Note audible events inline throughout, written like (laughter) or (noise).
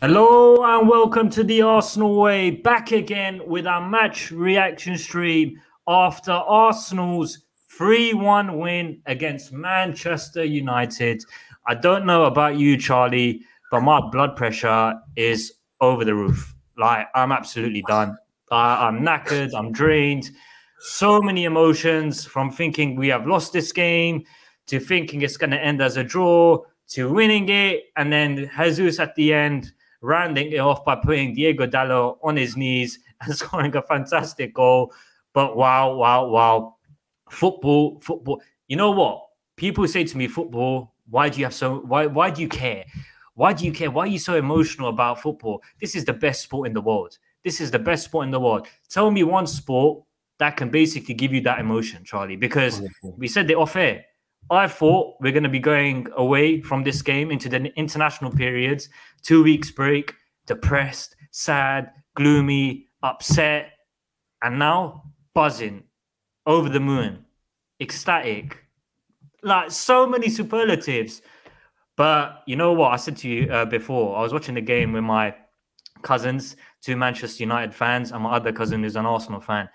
Hello and welcome to the Arsenal Way. Back again with our match reaction stream after Arsenal's 3 1 win against Manchester United. I don't know about you, Charlie, but my blood pressure is over the roof. Like, I'm absolutely done. I, I'm knackered, I'm drained. So many emotions from thinking we have lost this game to thinking it's going to end as a draw to winning it. And then Jesus at the end rounding it off by putting Diego Dalot on his knees (laughs) and scoring a fantastic goal. But wow, wow, wow. Football, football. You know what? People say to me, football, why do you have so why why do you care? Why do you care? Why are you so emotional about football? This is the best sport in the world. This is the best sport in the world. Tell me one sport that can basically give you that emotion, Charlie, because we said it off air. I thought we're going to be going away from this game into the international periods, two weeks break, depressed, sad, gloomy, upset, and now buzzing, over the moon, ecstatic, like so many superlatives. But you know what? I said to you uh, before, I was watching the game with my cousins, two Manchester United fans, and my other cousin is an Arsenal fan.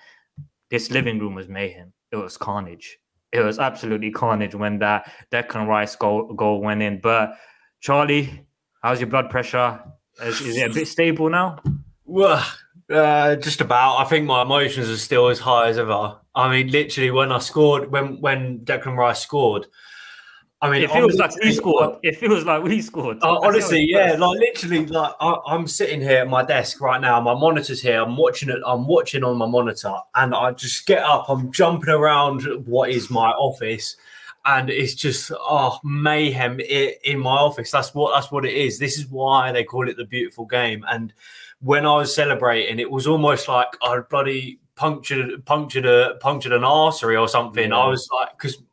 This living room was mayhem. It was carnage it was absolutely carnage when that Declan Rice goal goal went in. But Charlie, how's your blood pressure? Is, is it a bit stable now? Well, uh, just about. I think my emotions are still as high as ever. I mean, literally, when I scored, when when Declan Rice scored, I mean, it feels like we scored. It feels like we scored. Uh, honestly, yeah, like literally, like I, am sitting here at my desk right now. My monitor's here. I'm watching it. I'm watching on my monitor, and I just get up. I'm jumping around what is my office, and it's just oh mayhem in my office. That's what that's what it is. This is why they call it the beautiful game. And when I was celebrating, it was almost like I bloody punctured punctured a punctured an artery or something. Yeah. I was like, because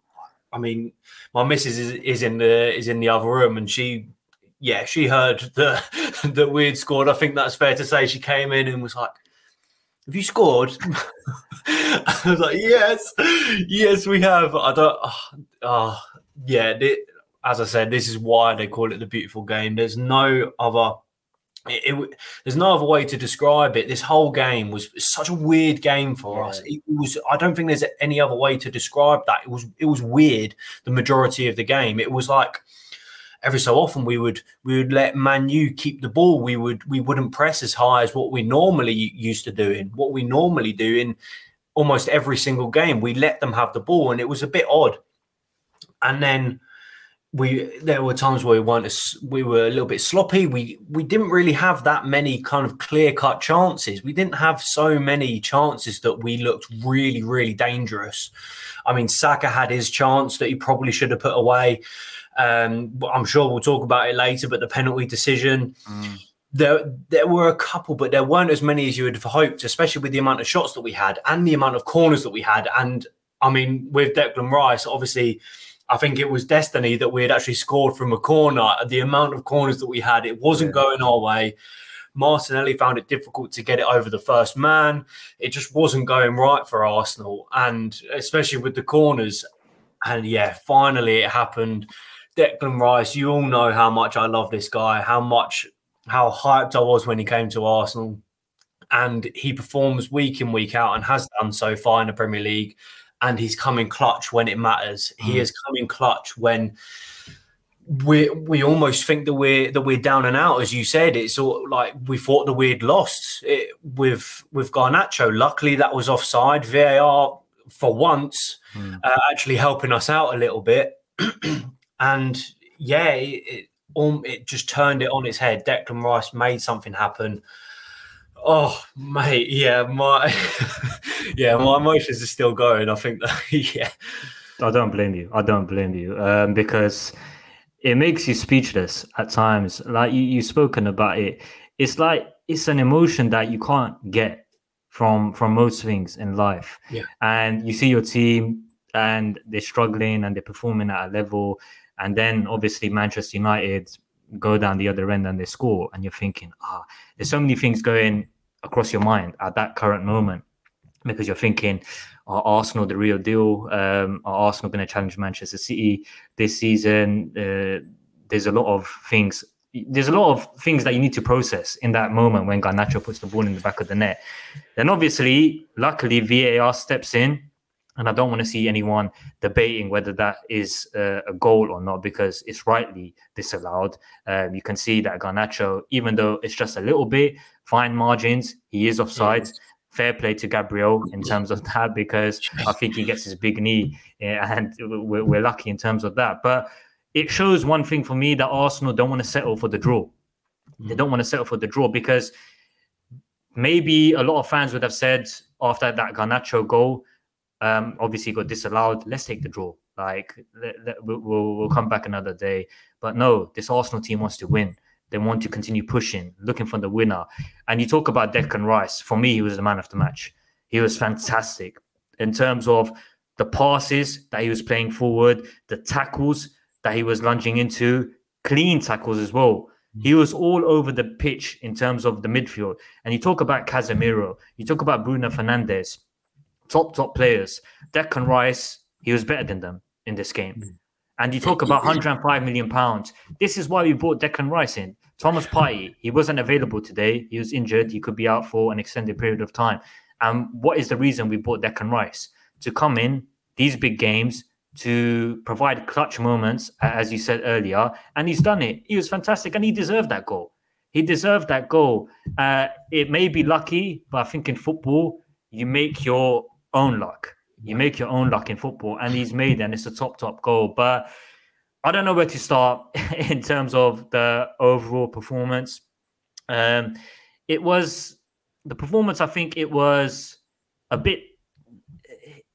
I mean my missus is, is in the is in the other room, and she, yeah, she heard (laughs) that that we had scored. I think that's fair to say. She came in and was like, "Have you scored?" (laughs) I was like, "Yes, yes, we have." I don't. Oh, oh yeah. as I said, this is why they call it the beautiful game. There's no other it, it, there's no other way to describe it. This whole game was such a weird game for yeah. us. It was. I don't think there's any other way to describe that. It was. It was weird. The majority of the game, it was like every so often we would we would let Manu keep the ball. We would we wouldn't press as high as what we normally used to do in What we normally do in almost every single game, we let them have the ball, and it was a bit odd. And then we there were times where we weren't as, we were a little bit sloppy. We we didn't really have that many kind of clear cut chances. We didn't have so many chances that we looked really really dangerous. I mean, Saka had his chance that he probably should have put away. Um, I'm sure we'll talk about it later, but the penalty decision. Mm. There, there were a couple, but there weren't as many as you would have hoped, especially with the amount of shots that we had and the amount of corners that we had. And I mean, with Declan Rice, obviously, I think it was destiny that we had actually scored from a corner. The amount of corners that we had, it wasn't yeah. going our way. Martinelli found it difficult to get it over the first man. It just wasn't going right for Arsenal, and especially with the corners. And yeah, finally it happened. Declan Rice, you all know how much I love this guy, how much, how hyped I was when he came to Arsenal. And he performs week in, week out and has done so far in the Premier League and he's coming clutch when it matters. Mm. He is coming clutch when we we almost think that we're that we're down and out, as you said. It's all like we thought that we'd lost it with with Garnacho. Luckily, that was offside. VAR for once mm. uh, actually helping us out a little bit, (clears throat) and yeah, it, it, it just turned it on its head. Declan Rice made something happen. Oh, mate, yeah, my (laughs) yeah, my emotions are still going. I think that (laughs) yeah. I don't blame you. I don't blame you um, because it makes you speechless at times. Like you, you've spoken about it. It's like it's an emotion that you can't get from from most things in life. Yeah. And you see your team and they're struggling and they're performing at a level, and then obviously Manchester United go down the other end and they score, and you're thinking, ah, oh, there's so many things going across your mind at that current moment because you're thinking, are Arsenal the real deal? Um, are Arsenal going to challenge Manchester City this season? Uh, there's a lot of things there's a lot of things that you need to process in that moment when Garnacho puts the ball in the back of the net. Then obviously, luckily VAR steps in, and I don't want to see anyone debating whether that is uh, a goal or not because it's rightly disallowed. Um, you can see that Garnacho, even though it's just a little bit fine margins, he is offside. Fair play to Gabriel in terms of that because I think he gets his big knee, (laughs) and we're, we're lucky in terms of that. But it shows one thing for me that Arsenal don't want to settle for the draw. They don't want to settle for the draw because maybe a lot of fans would have said after that Garnacho goal, um, obviously got disallowed. Let's take the draw. Like we'll, we'll come back another day. But no, this Arsenal team wants to win. They want to continue pushing, looking for the winner. And you talk about Declan Rice. For me, he was the man of the match. He was fantastic in terms of the passes that he was playing forward, the tackles that he was lunging into, clean tackles as well. He was all over the pitch in terms of the midfield. And you talk about Casemiro, you talk about Bruno Fernandes, top, top players. Declan Rice, he was better than them in this game. Mm. And you talk about 105 million pounds. This is why we brought Declan Rice in. Thomas Partey, he wasn't available today. He was injured. He could be out for an extended period of time. And what is the reason we brought Declan Rice? To come in these big games, to provide clutch moments, as you said earlier, and he's done it. He was fantastic, and he deserved that goal. He deserved that goal. Uh, it may be lucky, but I think in football, you make your own luck. You make your own luck in football, and he's made, and it's a top, top goal. But I don't know where to start (laughs) in terms of the overall performance. Um, it was the performance. I think it was a bit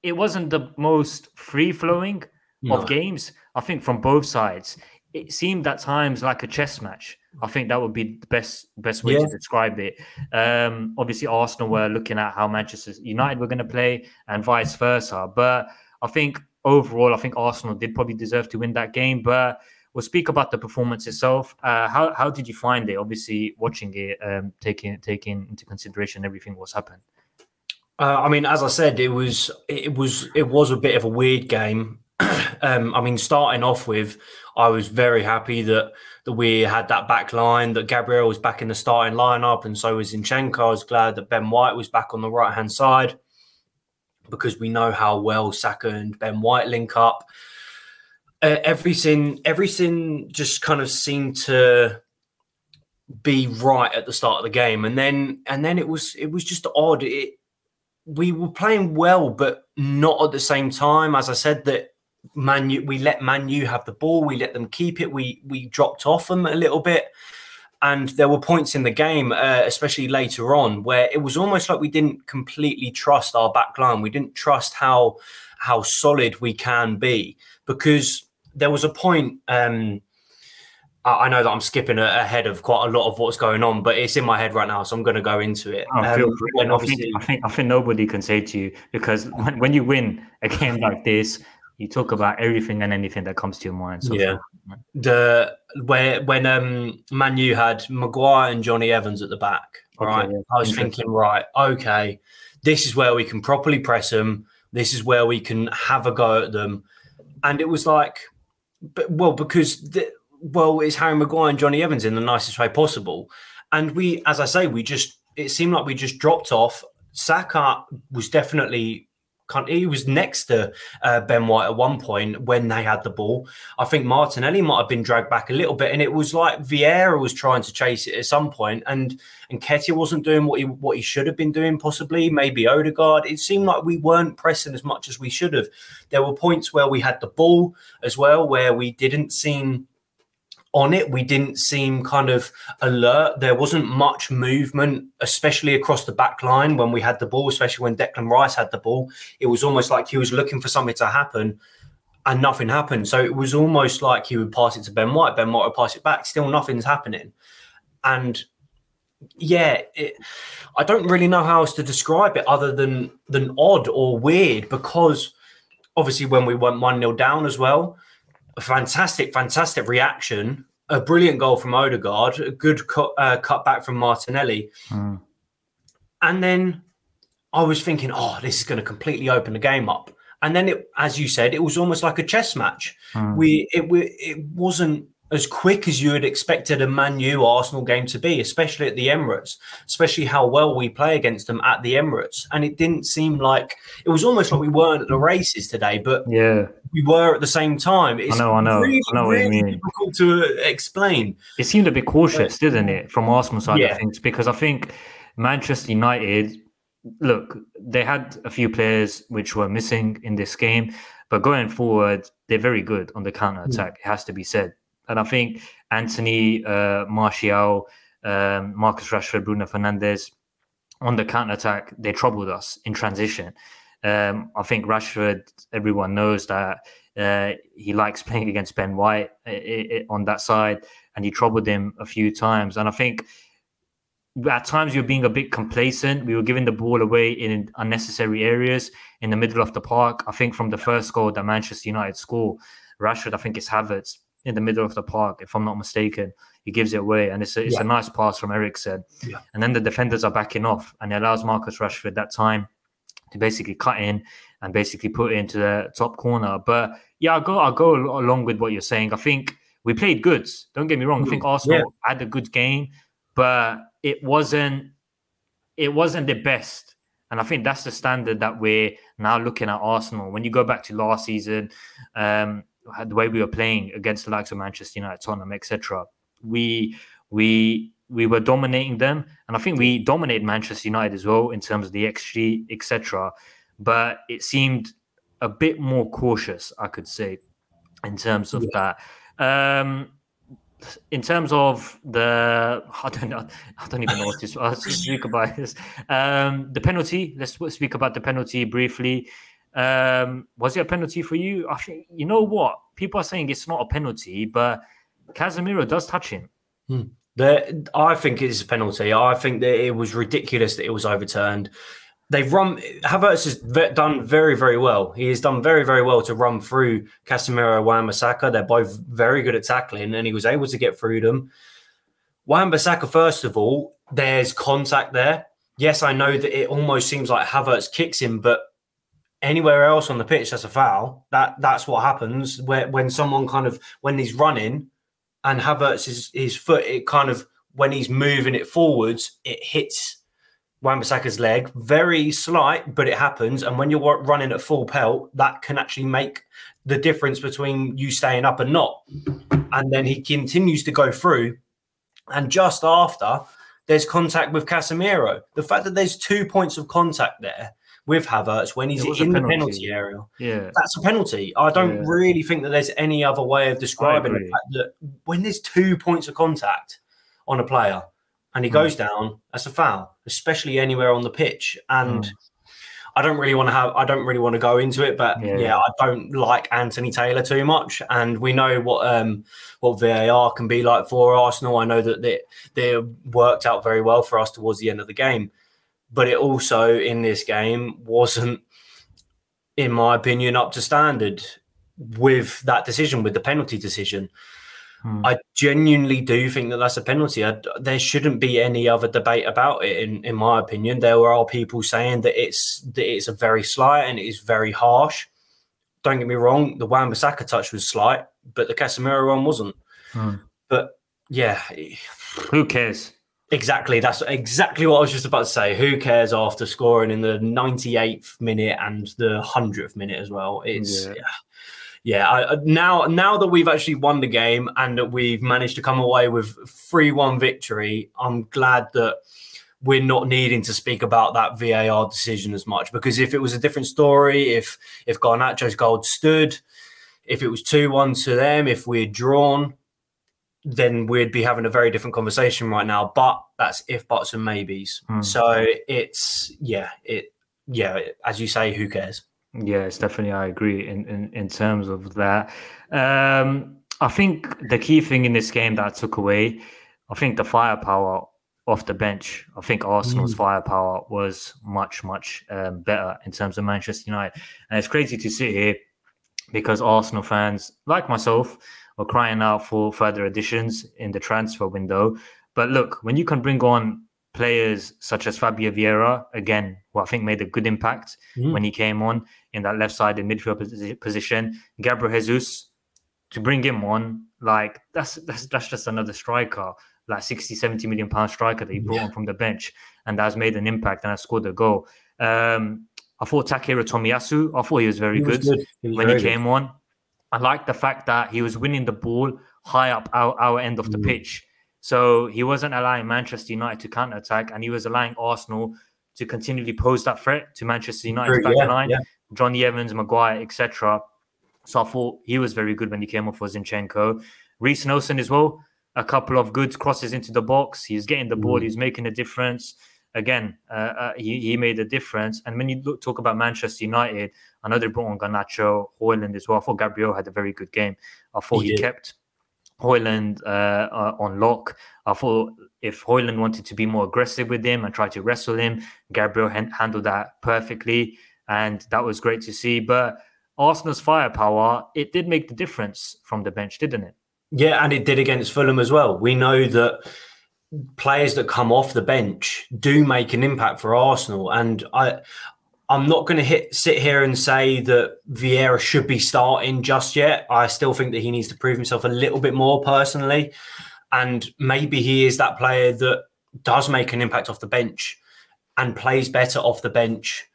it wasn't the most free flowing no. of games. I think from both sides, it seemed at times like a chess match. I think that would be the best best way yeah. to describe it. Um, obviously, Arsenal were looking at how Manchester United were going to play, and vice versa. But I think overall, I think Arsenal did probably deserve to win that game. But we'll speak about the performance itself. Uh, how how did you find it? Obviously, watching it, um, taking taking into consideration everything what's happened. Uh, I mean, as I said, it was it was it was a bit of a weird game. Um, I mean, starting off with, I was very happy that that we had that back line, that Gabriel was back in the starting lineup, and so was Zinchenko. I was glad that Ben White was back on the right hand side because we know how well Saka and Ben White link up. Uh, everything, everything just kind of seemed to be right at the start of the game, and then and then it was it was just odd. It we were playing well, but not at the same time. As I said, that Manu, we let Manu have the ball, we let them keep it. We we dropped off them a little bit, and there were points in the game, uh, especially later on, where it was almost like we didn't completely trust our back line. We didn't trust how how solid we can be because there was a point. Um, I know that I'm skipping ahead of quite a lot of what's going on, but it's in my head right now, so I'm going to go into it. Oh, um, I think, I think, I think nobody can say to you because when, when you win a game like this, you talk about everything and anything that comes to your mind. So yeah, the when when um Manu had Maguire and Jonny Evans at the back, okay, right? Yeah. I was thinking, right, okay, this is where we can properly press them. This is where we can have a go at them, and it was like, but well, because. The, well, it's Harry Maguire and Jonny Evans in the nicest way possible. And we, as I say, we just it seemed like we just dropped off. Saka was definitely he was next to uh, Ben White at one point when they had the ball. I think Martinelli might have been dragged back a little bit, and it was like Vieira was trying to chase it at some point, and and Nketiah wasn't doing what he what he should have been doing. Possibly, maybe Odegaard. It seemed like we weren't pressing as much as we should have. There were points where we had the ball as well, where we didn't seem on it. We didn't seem kind of alert. There wasn't much movement, especially across the back line when we had the ball, especially when Declan Rice had the ball. It was almost like he was looking for something to happen and nothing happened. So it was almost like he would pass it to Ben White, Ben White would pass it back, still nothing's happening. And yeah, it, I don't really know how else to describe it other than than odd or weird because obviously when we went 1 0 down as well, a fantastic, fantastic reaction, a brilliant goal from Odegaard, a good cut, uh, cut back from Martinelli. Mm. And then I was thinking, oh, this is going to completely open the game up. And then, it, as you said, it was almost like a chess match. Mm. We it, we it wasn't as quick as you had expected a Man U Arsenal game to be, especially at the Emirates, especially how well we play against them at the Emirates. And it didn't seem like it was almost like we weren't at the races today, but yeah, we were at the same time. It's I know, I know, really, I know really difficult to explain. It seemed a bit cautious, didn't it, from Arsenal side yeah. of things? Because I think Manchester United, look, they had a few players which were missing in this game, but going forward, they're very good on the counter attack. Mm. It has to be said and I think Antony, uh, Martial, um, Marcus Rashford, Bruno Fernandes on the counter attack, they troubled us in transition. Um, I think Rashford, everyone knows that uh, he likes playing against Ben White it, it, on that side, and he troubled him a few times. And I think at times you're being a bit complacent. We were giving the ball away in unnecessary areas in the middle of the park. I think from the first goal that Manchester United score, Rashford, I think it's Havertz in the middle of the park, if I'm not mistaken. He gives it away, and it's a, it's yeah. a nice pass from Eriksen. Yeah. And then the defenders are backing off, and it allows Marcus Rashford that time to basically cut in and basically put it into the top corner. But yeah, I'll go, I'll go along with what you're saying. I think we played good. Don't get me wrong. I think Arsenal yeah. had a good game, but it wasn't it wasn't the best. And I think that's the standard that we're now looking at Arsenal. When you go back to last season, um, the way we were playing against the likes of Manchester United, Tottenham, etc. We we we were dominating them, and I think we dominated Manchester United as well in terms of the XG, etc. But it seemed a bit more cautious, I could say, in terms of yeah. that. Um, in terms of the, (laughs) I don't know, I don't even know what to, (laughs) speak about this. Um, the penalty. Let's speak about the penalty briefly. Um, was it a penalty for you? I think you know what people are saying it's not a penalty, but Casemiro does touch him. Hmm. The, I think it's a penalty. I think that it was ridiculous that it was overturned. They've run. Havertz has done very, very well. He has done very, very well to run through Casemiro and Wan-Bissaka. They're both very good at tackling, and he was able to get through them. Wan-Bissaka, first of all, there's contact there. Yes, I know that it almost seems like Havertz kicks him, but anywhere else on the pitch that's a foul. That that's what happens where when someone kind of when he's running and Havertz his, his foot, it kind of when he's moving it forwards, it hits Wan-Bissaka's leg. Very slight, but it happens. And when you're running at full pelt, that can actually make the difference between you staying up and not. And then he continues to go through. And just after, there's contact with Casemiro. The fact that there's two points of contact there with Havertz when he's in the penalty area. Yeah, that's a penalty. I don't yeah. really think that there's any other way of describing the fact that when there's two points of contact on a player and he mm. goes down, that's a foul, especially anywhere on the pitch. And mm. I don't really want to have. I don't really want to go into it, but yeah. yeah. I don't like Anthony Taylor too much, and we know what um what VAR can be like for Arsenal. I know that they they worked out very well for us towards the end of the game but it also in this game wasn't, in my opinion, up to standard with that decision, with the penalty decision. Hmm. I genuinely do think that that's a penalty. I, there shouldn't be any other debate about it. In, in my opinion, there are people saying that it's that it's a very slight and it is very harsh. Don't get me wrong, the Wan-Bissaka touch was slight, but the Casemiro one wasn't. Hmm. But yeah, who cares? Exactly. That's exactly what I was just about to say. Who cares after scoring in the 98th minute and the 100th minute as well? It's yeah. yeah. yeah I, now, now that we've actually won the game and that we've managed to come away with three-one victory, I'm glad that we're not needing to speak about that VAR decision as much because if it was a different story, if if Garnacho's goal stood, if it was two-one to them, if we had drawn, then we'd be having a very different conversation right now. But that's if buts and maybes. Mm. So it's yeah, it yeah, as you say, who cares? Yeah, it's definitely I agree in in, in terms of that. Um, I think the key thing in this game that I took away, I think the firepower off the bench. I think Arsenal's mm. firepower was much much um, better in terms of Manchester United, and it's crazy to sit here because Arsenal fans like myself or crying out for further additions in the transfer window. But look, when you can bring on players such as Fabio Vieira, again, who I think made a good impact mm. when he came on in that left side sided midfield position, Gabriel Jesus, to bring him on, like that's that's that's just another striker, like 60, 70 million pound striker that he brought yeah. on from the bench and that's made an impact and has scored a goal. Um, I thought Takehiro Tomiyasu, I thought he was very he was good, good. He was when he came good. on. I like the fact that he was winning the ball high up our, our end of the mm. pitch. So he wasn't allowing Manchester United to counter attack, and he was allowing Arsenal to continually pose that threat to Manchester United's back yeah, line, yeah. Jonny Evans, Maguire, etc. So I thought he was very good when he came off for Zinchenko. Reiss Nelson as well, a couple of good crosses into the box. He's getting the ball, mm. he's making a difference. Again, uh, uh, he, he made a difference. And when you look, talk about Manchester United, I know they brought on Garnacho, Højlund as well. I thought Gabriel had a very good game. I thought he, he kept Højlund uh, uh, on lock. I thought if Højlund wanted to be more aggressive with him and try to wrestle him, Gabriel handled that perfectly. And that was great to see. But Arsenal's firepower, it did make the difference from the bench, didn't it? Yeah, and it did against Fulham as well. We know that players that come off the bench do make an impact for Arsenal. And I I'm not going to sit here and say that Vieira should be starting just yet. I still think that he needs to prove himself a little bit more personally, and maybe he is that player that does make an impact off the bench and plays better off the bench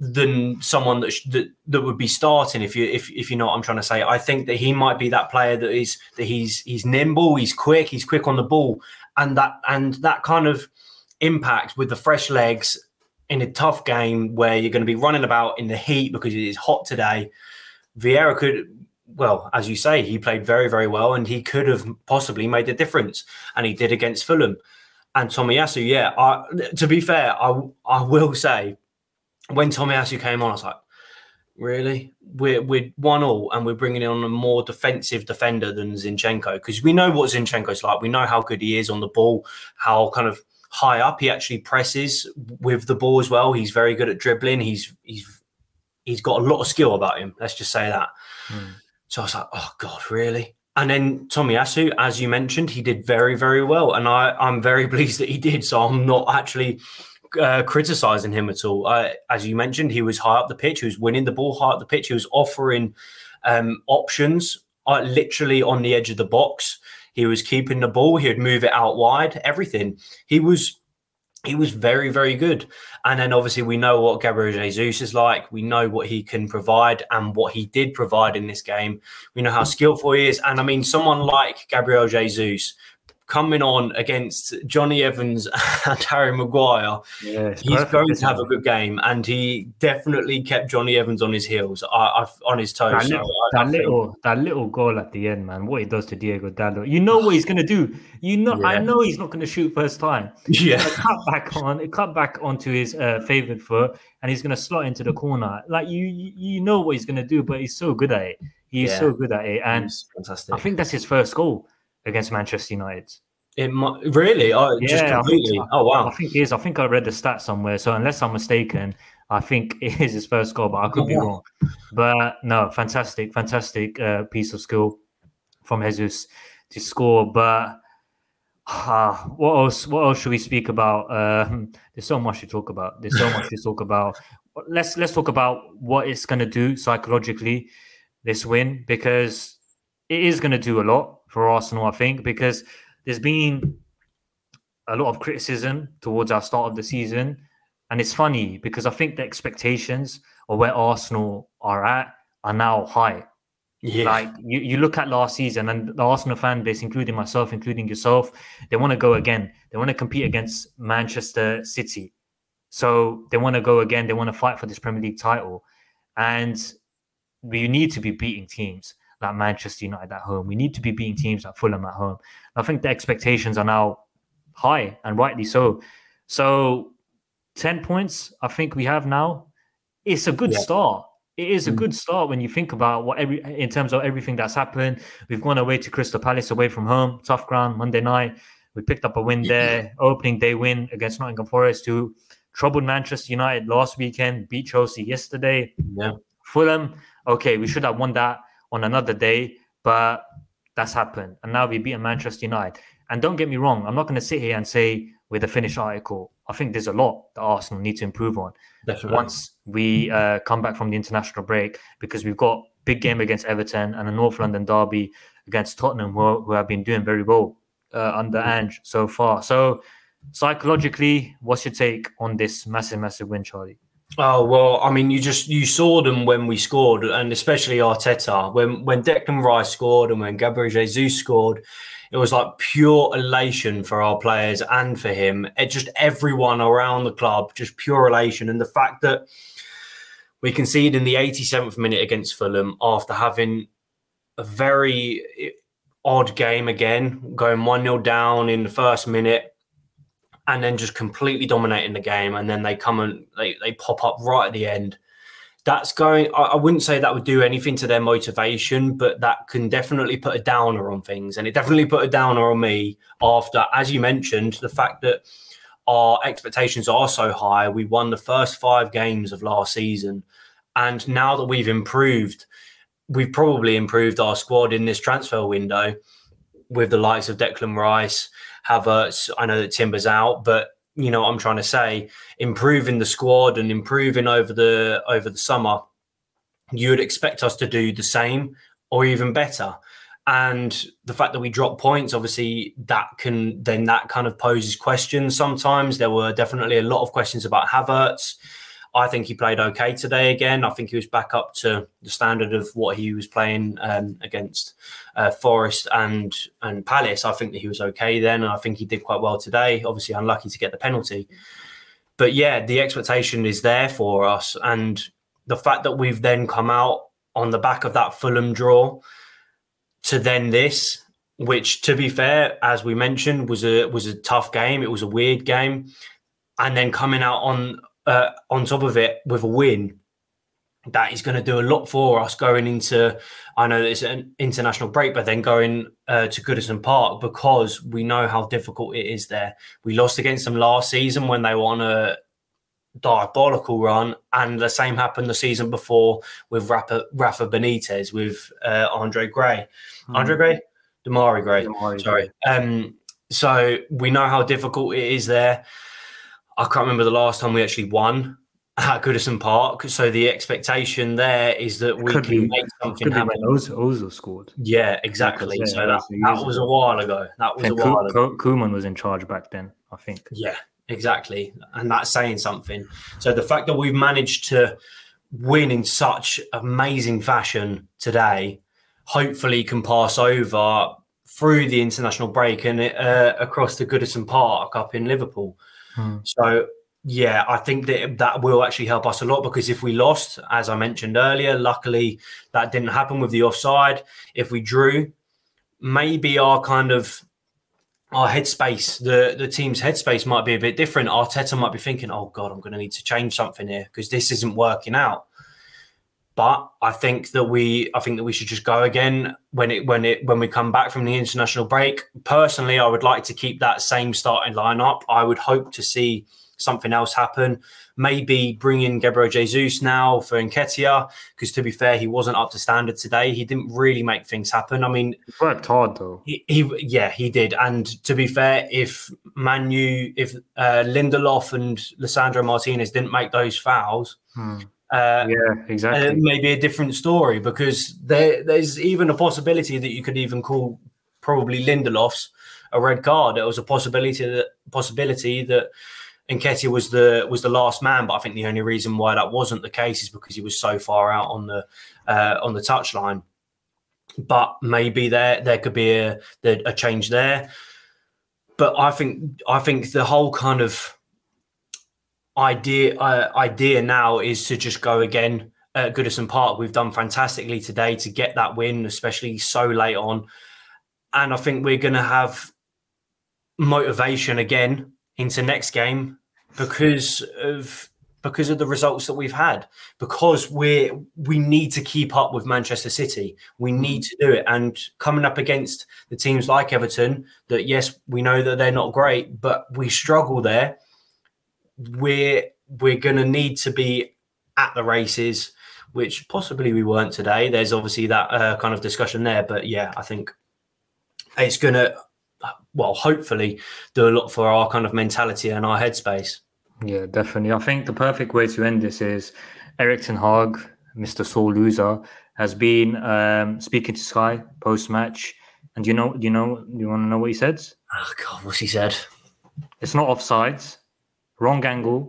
than someone that, sh- that that would be starting. If you if if you know what I'm trying to say, I think that he might be that player that is that he's he's nimble, he's quick, he's quick on the ball, and that and that kind of impact with the fresh legs in a tough game where you're going to be running about in the heat because it is hot today, Vieira could, well, as you say, he played very, very well and he could have possibly made a difference. And he did against Fulham. And Tomiyasu, yeah, I, to be fair, I, I will say, when Tomiyasu came on, I was like, really? We're, we're one all and we're bringing on a more defensive defender than Zinchenko because we know what Zinchenko's like. We know how good he is on the ball, how kind of high up. He actually presses with the ball as well. He's very good at dribbling. He's he's he's got a lot of skill about him. Let's just say that. Mm. So I was like, oh god, really? And then Tomiyasu, as you mentioned, he did very very well, and I I'm very (laughs) pleased that he did. So I'm not actually. Uh, criticizing him at all. Uh, as you mentioned, he was high up the pitch. He was winning the ball high up the pitch. He was offering um, options uh, literally on the edge of the box. He was keeping the ball. He would move it out wide. Everything. He was he was very, very good. And then obviously we know what Gabriel Jesus is like. We know what he can provide and what he did provide in this game. We know how skillful he is. And I mean, someone like Gabriel Jesus coming on against Jonny Evans (laughs) and Harry Maguire, yeah, he's perfect, going to have a good game, and he definitely kept Jonny Evans on his heels, I, I, on his toes. That, little, I, that little, that little goal at the end, man, what he does to Diego Dalot, you know what he's going to do. You know, yeah. I know he's not going to shoot first time. Yeah, cut back on, cut back onto his uh, favorite foot, and he's going to slot into the corner. Like you, you know what he's going to do, but he's so good at it. He's yeah. so good at it, and. I think that's his first goal against Manchester United. It might really. Oh, yeah, just completely. So. Oh wow. I think it is. I think I read the stat somewhere. So unless I'm mistaken, I think (laughs) it is his first goal, but I could oh, be wrong. But no, fantastic, fantastic uh, piece of skill from Jesus to score. But uh, (sighs) what else? What else should we speak about? Um, there's so much to talk about. There's so much to talk about. Let's let's talk about what it's going to do psychologically this win because it is going to do a lot for Arsenal. I think because there's been a lot of criticism towards our start of the season. And it's funny because I think the expectations of where Arsenal are at are now high. Yeah. Like you, you look at last season and the Arsenal fan base, including myself, including yourself, they want to go again. They want to compete against Manchester City. So they want to go again. They want to fight for this Premier League title. And we need to be beating teams like Manchester United at home. We need to be beating teams like Fulham at home. I think the expectations are now high and rightly so. So 10 points, I think we have now. It's a good yeah. start. It is a mm. good start when you think about what every in terms of everything that's happened. We've gone away to Crystal Palace away from home, tough ground, Monday night. We picked up a win there, opening day win against Nottingham Forest, who troubled Manchester United last weekend, beat Chelsea yesterday. Yeah. Fulham, okay, we should have won that on another day, but that's happened. And now we beat Manchester United. And don't get me wrong, I'm not going to sit here and say with a finished article. I think there's a lot that Arsenal need to improve on Definitely. once we uh, come back from the international break because we've got big game against Everton, and a North London derby against Tottenham, who, who have been doing very well uh, under Ange so far. So, psychologically, what's your take on this massive, massive win, Charlie? Oh well, I mean, you just you saw them when we scored, and especially Arteta when when Declan Rice scored and when Gabriel Jesus scored, it was like pure elation for our players and for him. It just everyone around the club, just pure elation, and the fact that we conceded in the 87th minute against Fulham after having a very odd game again, going one 0 down in the first minute and then just completely dominating the game. And then they come and they, they pop up right at the end. That's going, I, I wouldn't say that would do anything to their motivation, but that can definitely put a downer on things. And it definitely put a downer on me after, as you mentioned, the fact that our expectations are so high. We won the first five games of last season. And now that we've improved, we've probably improved our squad in this transfer window with the likes of Declan Rice, Havertz. I know that Timber's out, but you know what I'm trying to say improving the squad and improving over the over the summer. You would expect us to do the same or even better. And the fact that we drop points, obviously, that can then that kind of poses questions. Sometimes there were definitely a lot of questions about Havertz. I think he played okay today again. I think he was back up to the standard of what he was playing um, against uh, Forest and and Palace. I think that he was okay then. and I think he did quite well today. Obviously, unlucky to get the penalty, but yeah, the expectation is there for us, and the fact that we've then come out on the back of that Fulham draw to then this, which to be fair, as we mentioned, was a was a tough game. It was a weird game, and then coming out on uh, on top of it with a win, that is going to do a lot for us going into. I know it's an international break, but then going uh, to Goodison Park because we know how difficult it is there. We lost against them last season when they were on a diabolical run, and the same happened the season before with Rafa, Rafa Benitez with uh, Andre Gray, mm. Andre Gray, Demarai Gray. Sorry. Um, so we know how difficult it is there. I can't remember the last time we actually won at Goodison Park. So the expectation there is that we could can be, make something happen. Ozil scored. Yeah, exactly. so that, that was a while ago. That was a while ago. Koeman was in charge back then, I think. Yeah, exactly. And that's saying something. So the fact that we've managed to win in such amazing fashion today, hopefully can pass over through the international break and uh, across the Goodison Park up in Liverpool. Hmm. So yeah, I think that that will actually help us a lot because if we lost, as I mentioned earlier, luckily that didn't happen with the offside. If we drew, maybe our kind of our headspace, the the team's headspace might be a bit different. Arteta might be thinking, "Oh God, I'm going to need to change something here because this isn't working out." But I think that we, I think that we should just go again when it when it when we come back from the international break. Personally, I would like to keep that same starting lineup. I would hope to see something else happen. Maybe bring in Gabriel Jesus now for Nketiah, because to be fair, he wasn't up to standard today. He didn't really make things happen. I mean, he worked hard though. He, he yeah, he did. And to be fair, if Manu, if uh, Lindelof and Lisandro Martinez didn't make those fouls. Hmm uh, yeah, exactly. Uh, maybe a different story because there, there's even a possibility that you could even call probably Lindelof's a red card. It was a possibility that possibility that Nketiah was the was the last man, but I think the only reason why that wasn't the case is because he was so far out on the uh, on the touchline. But maybe there there could be a a change there. But I think I think the whole kind of idea uh, idea now is to just go again at Goodison Park. We've done fantastically today to get that win, especially so late on. And I think we're going to have motivation again into next game because of because of the results that we've had. Because we we need to keep up with Manchester City. We need to do it. And coming up against the teams like Everton that yes we know that they're not great but we struggle there we're we're going to need to be at the races, which possibly we weren't today. There's obviously that uh, kind of discussion there, but yeah, I think it's going to, well, hopefully, do a lot for our kind of mentality and our headspace. Yeah, definitely. I think the perfect way to end this is Erik ten Hag, Mr. Sore Loser, has been um, speaking to Sky post match. And you know, do you know, do you want to know what he said? Oh God, what's he said? It's not offsides, wrong angle,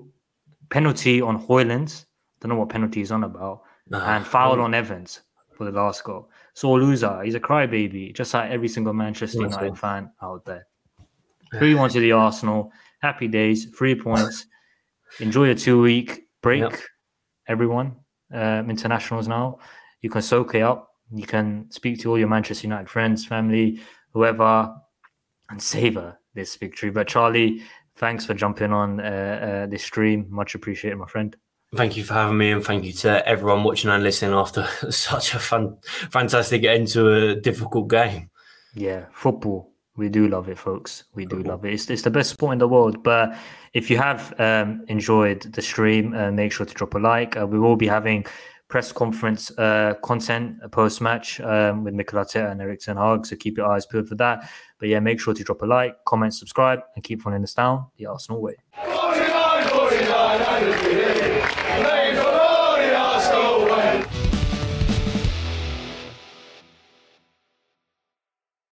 penalty on Højlund. Don't know what penalty he's on about, No. and foul on Evans for the last goal. So loser, he's a crybaby, just like every single Manchester That's United it. fan out there. Three one to the Arsenal. Happy days, three points. Enjoy a two week break, Yep. everyone. Um, internationals now. You can soak it up. You can speak to all your Manchester United friends, family, whoever, and savor this victory. But Charlie, thanks for jumping on uh, uh, this stream. Much appreciated, my friend. Thank you for having me, and thank you to everyone watching and listening after (laughs) such a fun, fantastic end to a difficult game. Yeah, football. We do love it, folks. We do love it. It's, it's the best sport in the world. But if you have um, enjoyed the stream, uh, make sure to drop a like. Uh, we will be having press conference uh, content post match um, with Mikel Arteta and Erik ten Hag. So keep your eyes peeled for that. But yeah, make sure to drop a like, comment, subscribe, and keep following us down the Arsenal way.